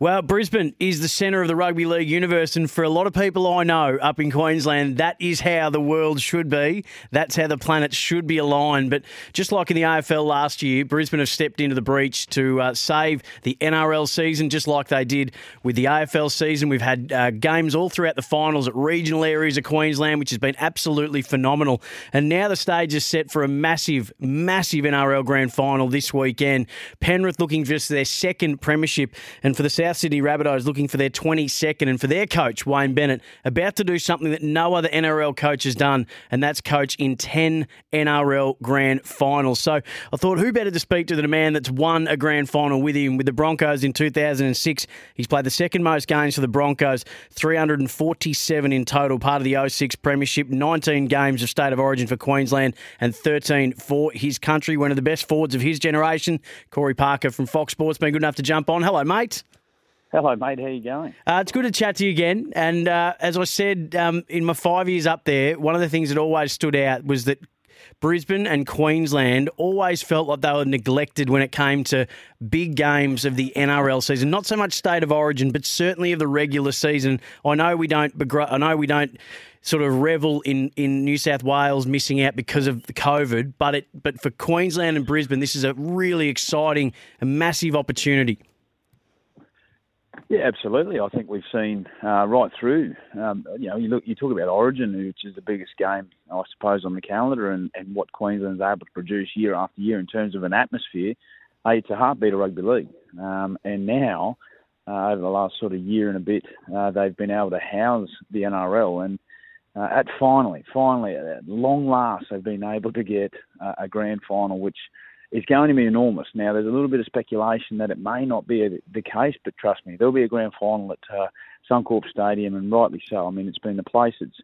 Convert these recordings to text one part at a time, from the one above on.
Well, Brisbane is the centre of the rugby league universe, and for a lot of people I know up in Queensland, that is how the world should be. That's how the planets should be aligned. But just like in the AFL last year, Brisbane have stepped into the breach to uh, save the NRL season, just like they did with the AFL season. We've had uh, games all throughout the finals at regional areas of Queensland, which has been absolutely phenomenal. And now the stage is set for a massive, massive NRL grand final this weekend. Penrith looking just their second premiership, and for the South Sydney Rabbitohs looking for their 22nd, and for their coach, Wayne Bennett, about to do something that no other NRL coach has done, and that's coach in 10 NRL grand finals. So I thought, who better to speak to than a man that's won a grand final with him with the Broncos in 2006? He's played the second most games for the Broncos, 347 in total, part of the 06 Premiership, 19 games of State of Origin for Queensland, and 13 for his country. One of the best forwards of his generation, Corey Parker from Fox Sports, been good enough to jump on. Hello, mate. Hello, mate. How you going? Uh, it's good to chat to you again. And uh, as I said, um, in my five years up there, one of the things that always stood out was that Brisbane and Queensland always felt like they were neglected when it came to big games of the NRL season. Not so much state of origin, but certainly of the regular season. I know we don't. I know we don't sort of revel in, in New South Wales missing out because of the COVID, but it but for Queensland and Brisbane, this is a really exciting, a massive opportunity. Yeah, absolutely. I think we've seen uh, right through. Um, you know, you look, you talk about Origin, which is the biggest game, I suppose, on the calendar, and, and what Queensland's able to produce year after year in terms of an atmosphere. It's a heartbeat of rugby league, um, and now uh, over the last sort of year and a bit, uh, they've been able to house the NRL, and uh, at finally, finally, at long last, they've been able to get uh, a grand final, which is going to be enormous. Now, there's a little bit of speculation that it may not be the case, but trust me, there'll be a grand final at uh, Suncorp Stadium, and rightly so. I mean, it's been the place. It's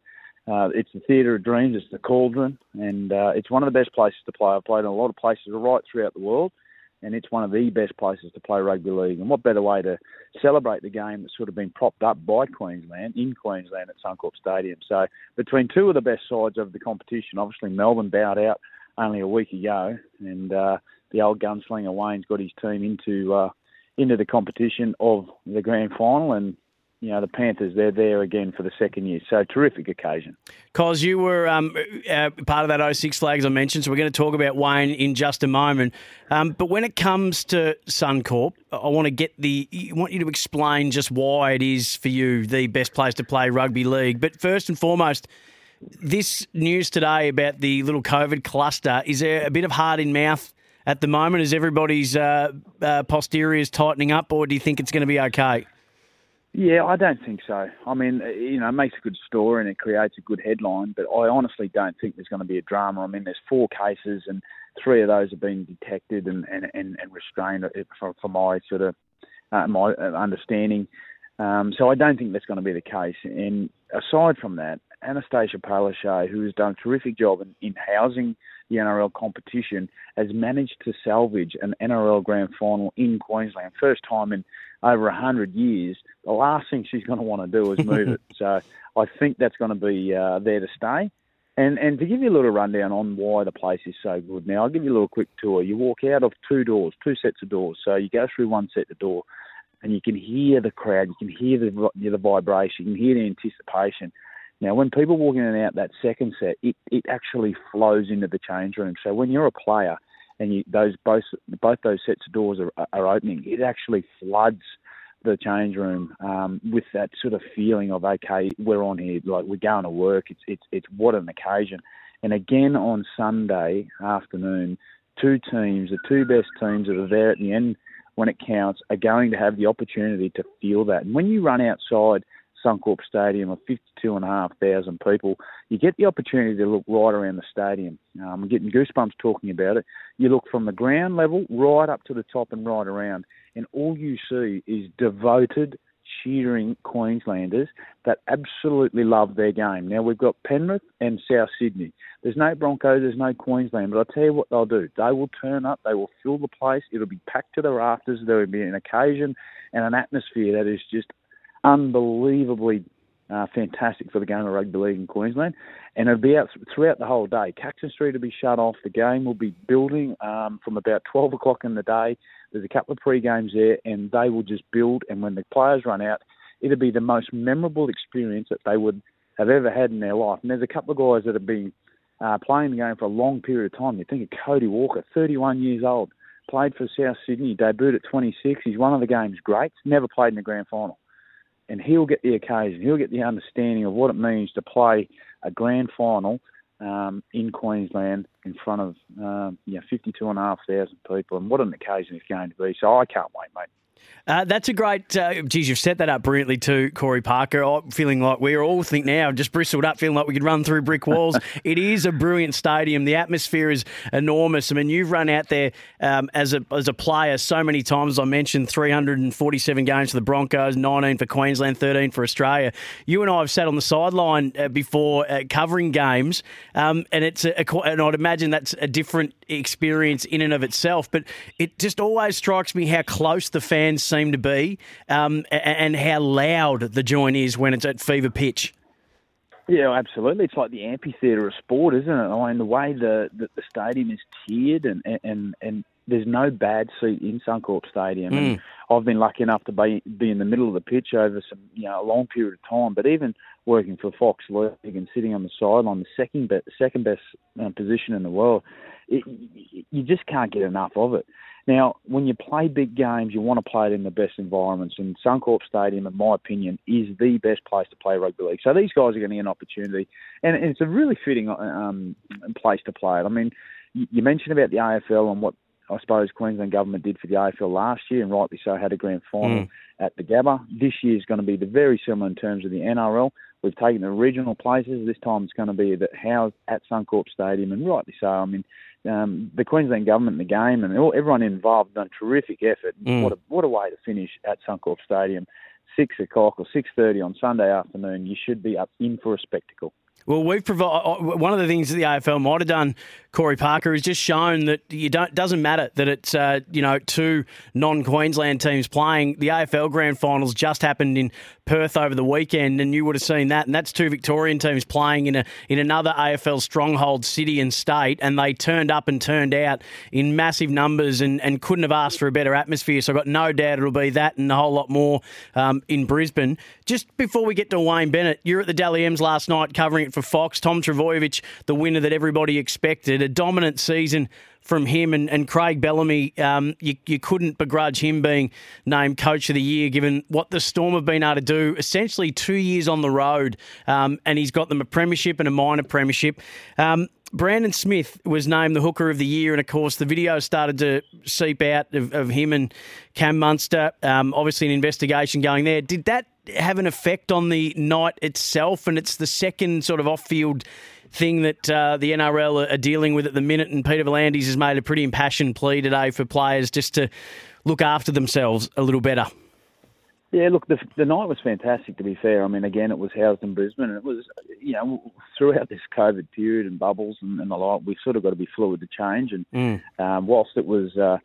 uh, it's the theatre of dreams. It's the cauldron, and uh, it's one of the best places to play. I've played in a lot of places right throughout the world, and it's one of the best places to play rugby league. And what better way to celebrate the game that's sort of been propped up by Queensland in Queensland at Suncorp Stadium? So between two of the best sides of the competition, obviously Melbourne bowed out only a week ago, and uh, the old gunslinger Wayne's got his team into uh, into the competition of the grand final, and you know the Panthers they're there again for the second year. So terrific occasion. Cos, you were um, uh, part of that 06 flag as I mentioned, so we're going to talk about Wayne in just a moment. Um, but when it comes to Suncorp, I want to get the I want you to explain just why it is for you the best place to play rugby league. But first and foremost this news today about the little COVID cluster, is there a bit of heart in mouth at the moment? Is everybody's uh, uh, posteriors tightening up, or do you think it's going to be okay? Yeah, I don't think so. I mean, uh, you know, it makes a good story and it creates a good headline, but I honestly don't think there's going to be a drama. I mean, there's four cases and three of those have been detected and, and, and, and restrained uh, from, from my sort of uh, my understanding. Um, so I don't think that's going to be the case. And aside from that, Annastacia Palaszczuk, who has done a terrific job in, in housing the NRL competition, has managed to salvage an NRL grand final in Queensland. First time in over 100 years. The last thing she's going to want to do is move it. So I think that's going to be uh, there to stay. And and to give you a little rundown on why the place is so good. Now I'll give you a little quick tour. You walk out of two doors, two sets of doors. So you go through one set of door, and you can hear the crowd, you can hear the the vibration, you can hear the anticipation. Now, when people walk in and out that second set, it, it actually flows into the change room. So when you're a player and you, those both both those sets of doors are, are opening, it actually floods the change room um, with that sort of feeling of okay, we're on here, like we're going to work. It's it's it's what an occasion. And again on Sunday afternoon, two teams, the two best teams that are there at the end when it counts are going to have the opportunity to feel that. And when you run outside Suncorp Stadium of 52,500 people, you get the opportunity to look right around the stadium. Um, I'm getting goosebumps talking about it. You look from the ground level right up to the top and right around, and all you see is devoted, cheering Queenslanders that absolutely love their game. Now we've got Penrith and South Sydney. There's no Broncos, there's no Queensland, but I'll tell you what they'll do. They will turn up, they will fill the place, it'll be packed to the rafters, there will be an occasion and an atmosphere that is just unbelievably uh, fantastic for the game of rugby league in Queensland, and it'll be out throughout the whole day. Caxton Street will be shut off. The game will be building um, from about 12 o'clock in the day. There's a couple of pre games there, and they will just build. And when the players run out, it'll be the most memorable experience that they would have ever had in their life. And there's a couple of guys that have been uh, playing the game for a long period of time. You think of Cody Walker, 31 years old, played for South Sydney, debuted at 26. He's one of the game's greats. Never played in the grand final and he'll get the occasion. He'll get the understanding of what it means to play a grand final um, in Queensland in front of um, yeah 52,500 people, and what an occasion it's going to be. So I can't wait, mate. Uh, that's a great. Uh, geez, you've set that up brilliantly too, Corey Parker. I'm feeling like we all think now, just bristled up, feeling like we could run through brick walls. it is a brilliant stadium. The atmosphere is enormous. I mean, you've run out there um, as a as a player so many times. I mentioned 347 games for the Broncos, 19 for Queensland, 13 for Australia. You and I have sat on the sideline uh, before uh, covering games, um, and it's a, a, and I'd imagine that's a different experience in and of itself. But it just always strikes me how close the fans seem to be, um, and how loud the joint is when it's at fever pitch. Yeah, absolutely. It's like the amphitheatre of sport, isn't it? I mean, the way the, the, the stadium is tiered and, and, and there's no bad seat in Suncorp Stadium. Mm. And I've been lucky enough to be, be in the middle of the pitch over some, you know, a long period of time. But even working for Fox League and sitting on the sideline, the second best, second best uh, position in the world, it, you just can't get enough of it. Now, when you play big games, you want to play it in the best environments, and Suncorp Stadium, in my opinion, is the best place to play rugby league. So these guys are going to get an opportunity, and it's a really fitting um, place to play it. I mean, you mentioned about the AFL and what I suppose Queensland government did for the AFL last year, and rightly so, had a grand final mm. at the Gabba. This year is going to be the very similar in terms of the NRL. We've taken the regional places. This time it's going to be housed at Suncorp Stadium, and rightly so. I mean, um, the Queensland government the game and all, everyone involved done a terrific effort. Mm. What a what a way to finish at Suncorp Stadium, six o'clock or six thirty on Sunday afternoon. You should be up in for a spectacle. Well, we've provided uh, uh, one of the things that the AFL might have done, Corey Parker, is just shown that you don't doesn't matter that it's uh, you know two non-Queensland teams playing. The AFL Grand Finals just happened in Perth over the weekend, and you would have seen that. And that's two Victorian teams playing in a in another AFL stronghold city and state, and they turned up and turned out in massive numbers, and, and couldn't have asked for a better atmosphere. So I've got no doubt it'll be that and a whole lot more um, in Brisbane. Just before we get to Wayne Bennett, you're at the Dally M's last night covering it for Fox. Tom Trbojevic, the winner that everybody expected, a dominant season from him and, and Craig Bellamy. Um, you, you couldn't begrudge him being named Coach of the Year, given what the Storm have been able to do. Essentially, two years on the road, um, and he's got them a premiership and a minor premiership. Um, Brandon Smith was named the Hooker of the Year, and of course, the video started to seep out of, of him and Cam Munster. Um, obviously, an investigation going there. Did that have an effect on the night itself? And it's the second sort of off-field thing that uh, the NRL are dealing with at the minute. And Peter V'landys has made a pretty impassioned plea today for players just to look after themselves a little better. Yeah, look, the, the night was fantastic. To be fair, I mean, again, it was housed in Brisbane, and it was, you know, throughout this COVID period and bubbles and, and the like, we've sort of got to be fluid to change. And mm. um, whilst it was, uh,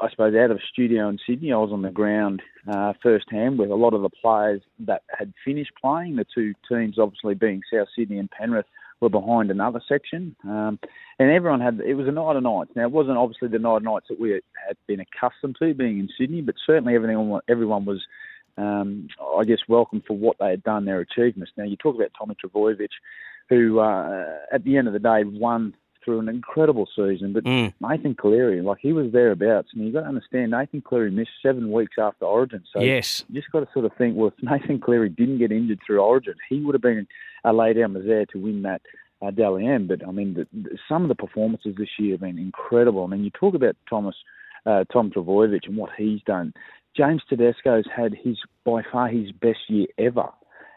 I suppose, out of studio in Sydney, I was on the ground uh, firsthand with a lot of the players that had finished playing. The two teams, obviously, being South Sydney and Penrith, were behind another section, um, and everyone had. It was a night of nights. Now it wasn't obviously the night of nights that we had been accustomed to being in Sydney, but certainly everything everyone was, um, I guess, welcome for what they had done, their achievements. Now you talk about Tommy Trbojevic, who uh, at the end of the day won through an incredible season. But mm. Nathan Cleary, like he was thereabouts, and you've got to understand Nathan Cleary missed seven weeks after Origin. So yes, you just got to sort of think, well, if Nathan Cleary didn't get injured through Origin, he would have been a lay down there to win that. Uh, Dally M, but I mean, the, the, some of the performances this year have been incredible. I mean, you talk about Thomas uh, Tom Trbojevic and what he's done. James Tedesco's had his by far his best year ever.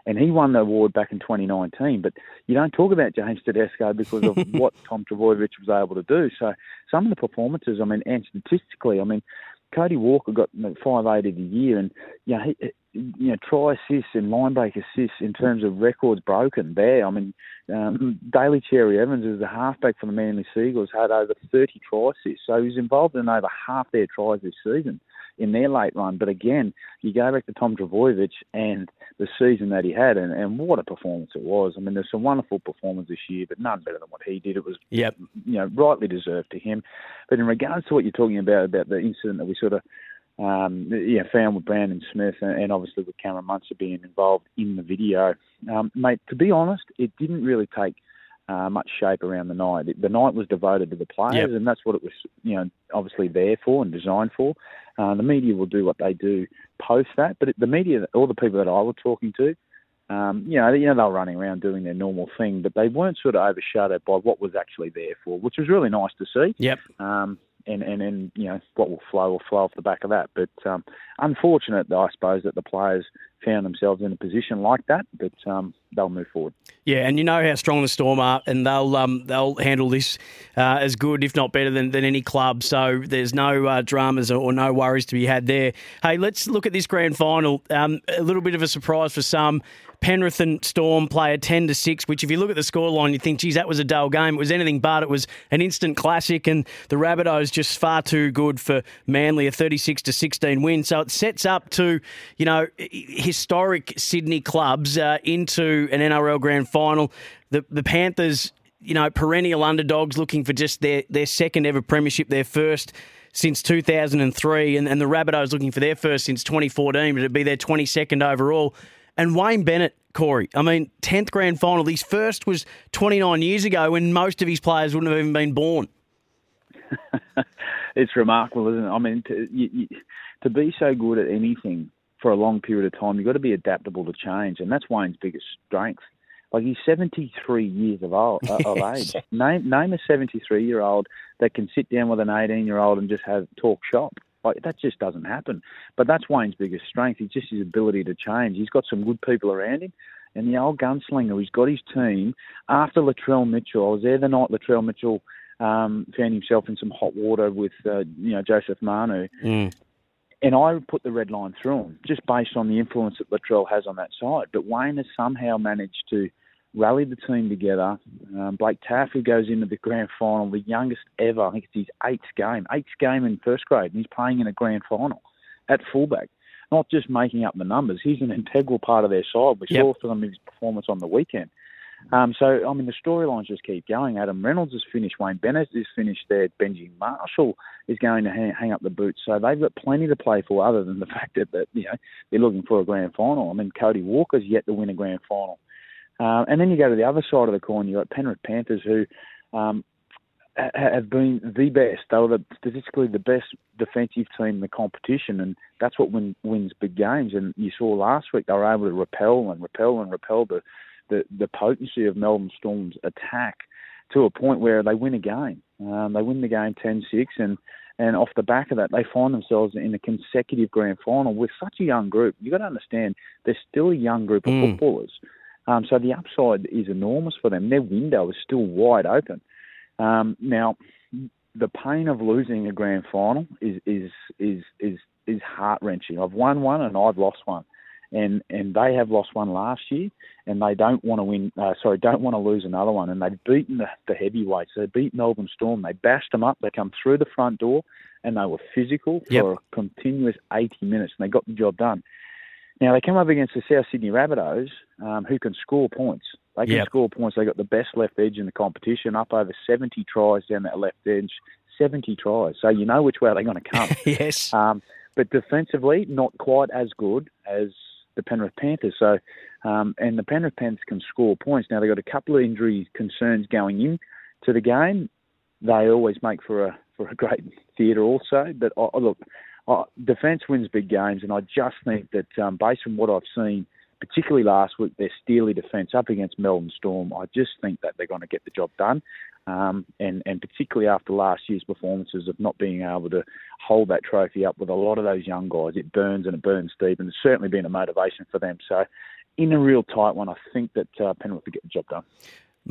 And he won the award back in 2019, but you don't talk about James Tedesco because of what Tom Trbojevic was able to do. So some of the performances, I mean, and statistically, I mean, Cody Walker got five eight of the year, and you know, he, you know, try assists and line break assists in terms of records broken there. I mean, um, Daly Cherry Evans is the halfback for the Manly Sea Eagles had over 30 try assists, so he's involved in over half their tries this season in their late run. But again, you go back to Tom Trbojevic and the season that he had, and, and what a performance it was. I mean, there's some wonderful performances this year, but none better than what he did. It was, yep. you know, rightly deserved to him. But in regards to what you're talking about, about the incident that we sort of um, yeah, found with Brandon Smith and, and, obviously with Cameron Munster being involved in the video. Um, mate, to be honest, it didn't really take uh, much shape around the night. The night was devoted to the players, yep. and that's what it was, you know, obviously there for and designed for. Uh, the media will do what they do post that, but the media, all the people that I was talking to, um, you know, you know, they were running around doing their normal thing, but they weren't sort of overshadowed by what was actually there for, which was really nice to see. Yep. Um, and, and, and you know what will flow will flow off the back of that. But um, unfortunate, I suppose, that the players found themselves in a position like that. But um, they'll move forward. Yeah, and you know how strong the Storm are, and they'll um, they'll handle this uh, as good, if not better, than, than any club. So there's no uh, dramas or, no worries to be had there. Hey, let's look at this grand final. Um, a little bit of a surprise for some. Penrith and Storm play a 10 to 6, which if you look at the scoreline, you think, geez, that was a dull game. It was anything but. It was an instant classic, and the Rabbitohs just far too good for Manly, a 36 to 16 win. So it sets up to, you know, historic Sydney clubs uh, into an NRL grand final. The, the Panthers, you know, perennial underdogs looking for just their, their second ever premiership, their first since 2003, and, and the Rabbitohs looking for their first since 2014, but it'd be their 22nd overall. And Wayne Bennett, Corey, I mean, 10th grand final. His first was 29 years ago when most of his players wouldn't have even been born. it's remarkable, isn't it? I mean, to, you, you, to be so good at anything for a long period of time, you've got to be adaptable to change. And that's Wayne's biggest strength. Like he's 73 years of, old, uh, of age. Name, name a 73 year old that can sit down with an 18 year old and just have talk shop. Like that just doesn't happen. But that's Wayne's biggest strength. It's just his ability to change. He's got some good people around him. And the old gunslinger, he's got his team. After Latrell Mitchell, I was there the night Latrell Mitchell um, found himself in some hot water with uh, you know Joseph Manu. Mm. And I put the red line through him just based on the influence that Latrell has on that side. But Wayne has somehow managed to rally the team together. Um, Blake Taaffe goes into the grand final, the youngest ever. I think it's his eighth game, eighth game in first grade, and he's playing in a grand final at fullback. Not just making up the numbers, he's an integral part of their side. We yep. saw from his performance on the weekend. Um, so, I mean, the storylines just keep going. Adam Reynolds has finished. Wayne Bennett is finished there. Benji Marshall is going to hang, hang, up the boots. So they've got plenty to play for other than the fact that, that, you know, they're looking for a grand final. I mean, Cody Walker's yet to win a grand final. Uh, and then you go to the other side of the coin, you've got Penrith Panthers who um, have been the best. They were the, statistically the best defensive team in the competition, and that's what win, wins big games. And you saw last week they were able to repel and repel and repel the, the, the potency of Melbourne Storm's attack to a point where they win a game. Um, they win the game 10-6, and and off the back of that, they find themselves in a consecutive grand final with such a young group. You've got to understand, they're still a young group of mm. footballers. Um, so the upside is enormous for them. Their window is still wide open. Um, now, the pain of losing a grand final is is is is, is heart wrenching. I've won one and I've lost one, and and they have lost one last year, and they don't want to win. Uh, sorry, don't want to lose another one. And they've beaten the, the heavyweights. They beat Melbourne Storm. They bashed them up. They come through the front door, and they were physical for yep. a continuous 80 minutes, and they got the job done. Now they come up against the South Sydney Rabbitohs, um, who can score points. They can yep. score points. They got the best left edge in the competition, up over 70 tries down that left edge. 70 tries. So you know which way they're going to come. yes. Um, but defensively, not quite as good as the Penrith Panthers. So, um, and the Penrith Panthers can score points. Now they've got a couple of injury concerns going in to the game. They always make for a for a great theatre also. But oh, look, uh, defence wins big games, and I just think that um, based on what I've seen particularly last week, their Steely defence up against Melbourne Storm. I just think that they're going to get the job done. Um, and, and particularly after last year's performances of not being able to hold that trophy up with a lot of those young guys, it burns and it burns deep, and it's certainly been a motivation for them. So, in a real tight one, I think that uh, Penrith will get the job done.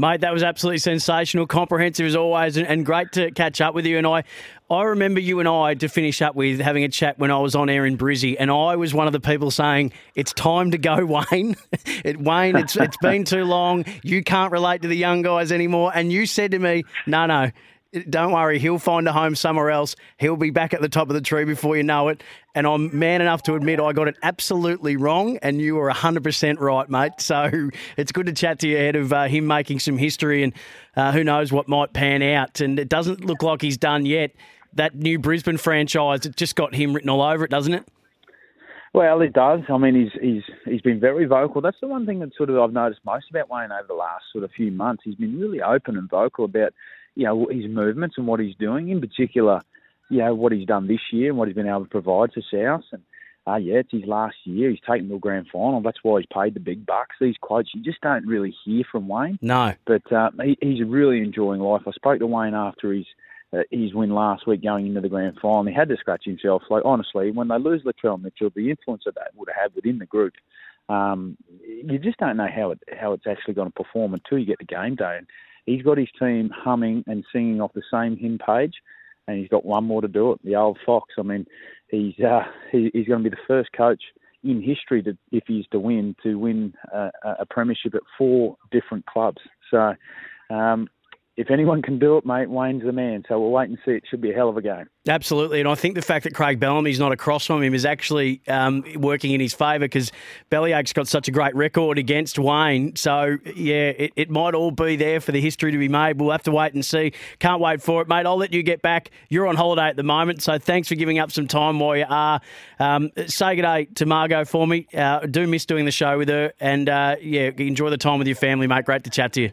Mate, that was absolutely sensational, comprehensive as always, and, and, great to catch up with you. And I, I remember you and I to finish up with having a chat when I was on air in Brizzy, and I was one of the people saying it's time to go, Wayne. it, Wayne, it's it's been too long. You can't relate to the young guys anymore. And you said to me, no, no, don't worry, he'll find a home somewhere else. He'll be back at the top of the tree before you know it. And I'm man enough to admit I got it absolutely wrong, and you were 100% right, mate. So it's good to chat to you ahead of uh, him making some history, and uh, who knows what might pan out. And it doesn't look like he's done yet. That new Brisbane franchise, it just got him written all over it, doesn't it? Well, it does. I mean, he's he's he's been very vocal. That's the one thing that sort of I've noticed most about Wayne over the last sort of few months. He's been really open and vocal about you know, his movements and what he's doing, in particular, you know, what he's done this year and what he's been able to provide for South. And uh, yeah, it's his last year. He's taken the grand final. That's why he's paid the big bucks. These quotes you just don't really hear from Wayne. No, but uh, he, he's really enjoying life. I spoke to Wayne after his uh, his win last week going into the grand final. He had to scratch himself. Like honestly, when they lose Latrell Mitchell, the influence that that would have had within the group, um, you just don't know how it how it's actually going to perform until you get the game day. And he's got his team humming and singing off the same hymn page, and he's got one more to do it. The old fox. I mean, he's uh, he, he's going to be the first coach in history to, if he's to win, to win a, a premiership at four different clubs. So um, if anyone can do it, mate, Wayne's the man. So we'll wait and see. It should be a hell of a game. Absolutely. And I think the fact that Craig Bellamy's not across from him is actually um, working in his favour because Bellyache's got such a great record against Wayne. So, yeah, it, it, might all be there for the history to be made. We'll have to wait and see. Can't wait for it, mate. I'll let you get back. You're on holiday at the moment. So thanks for giving up some time while you are. Um, say good day to Margot for me. Uh, do miss doing the show with her. And, uh, yeah, enjoy the time with your family, mate. Great to chat to you.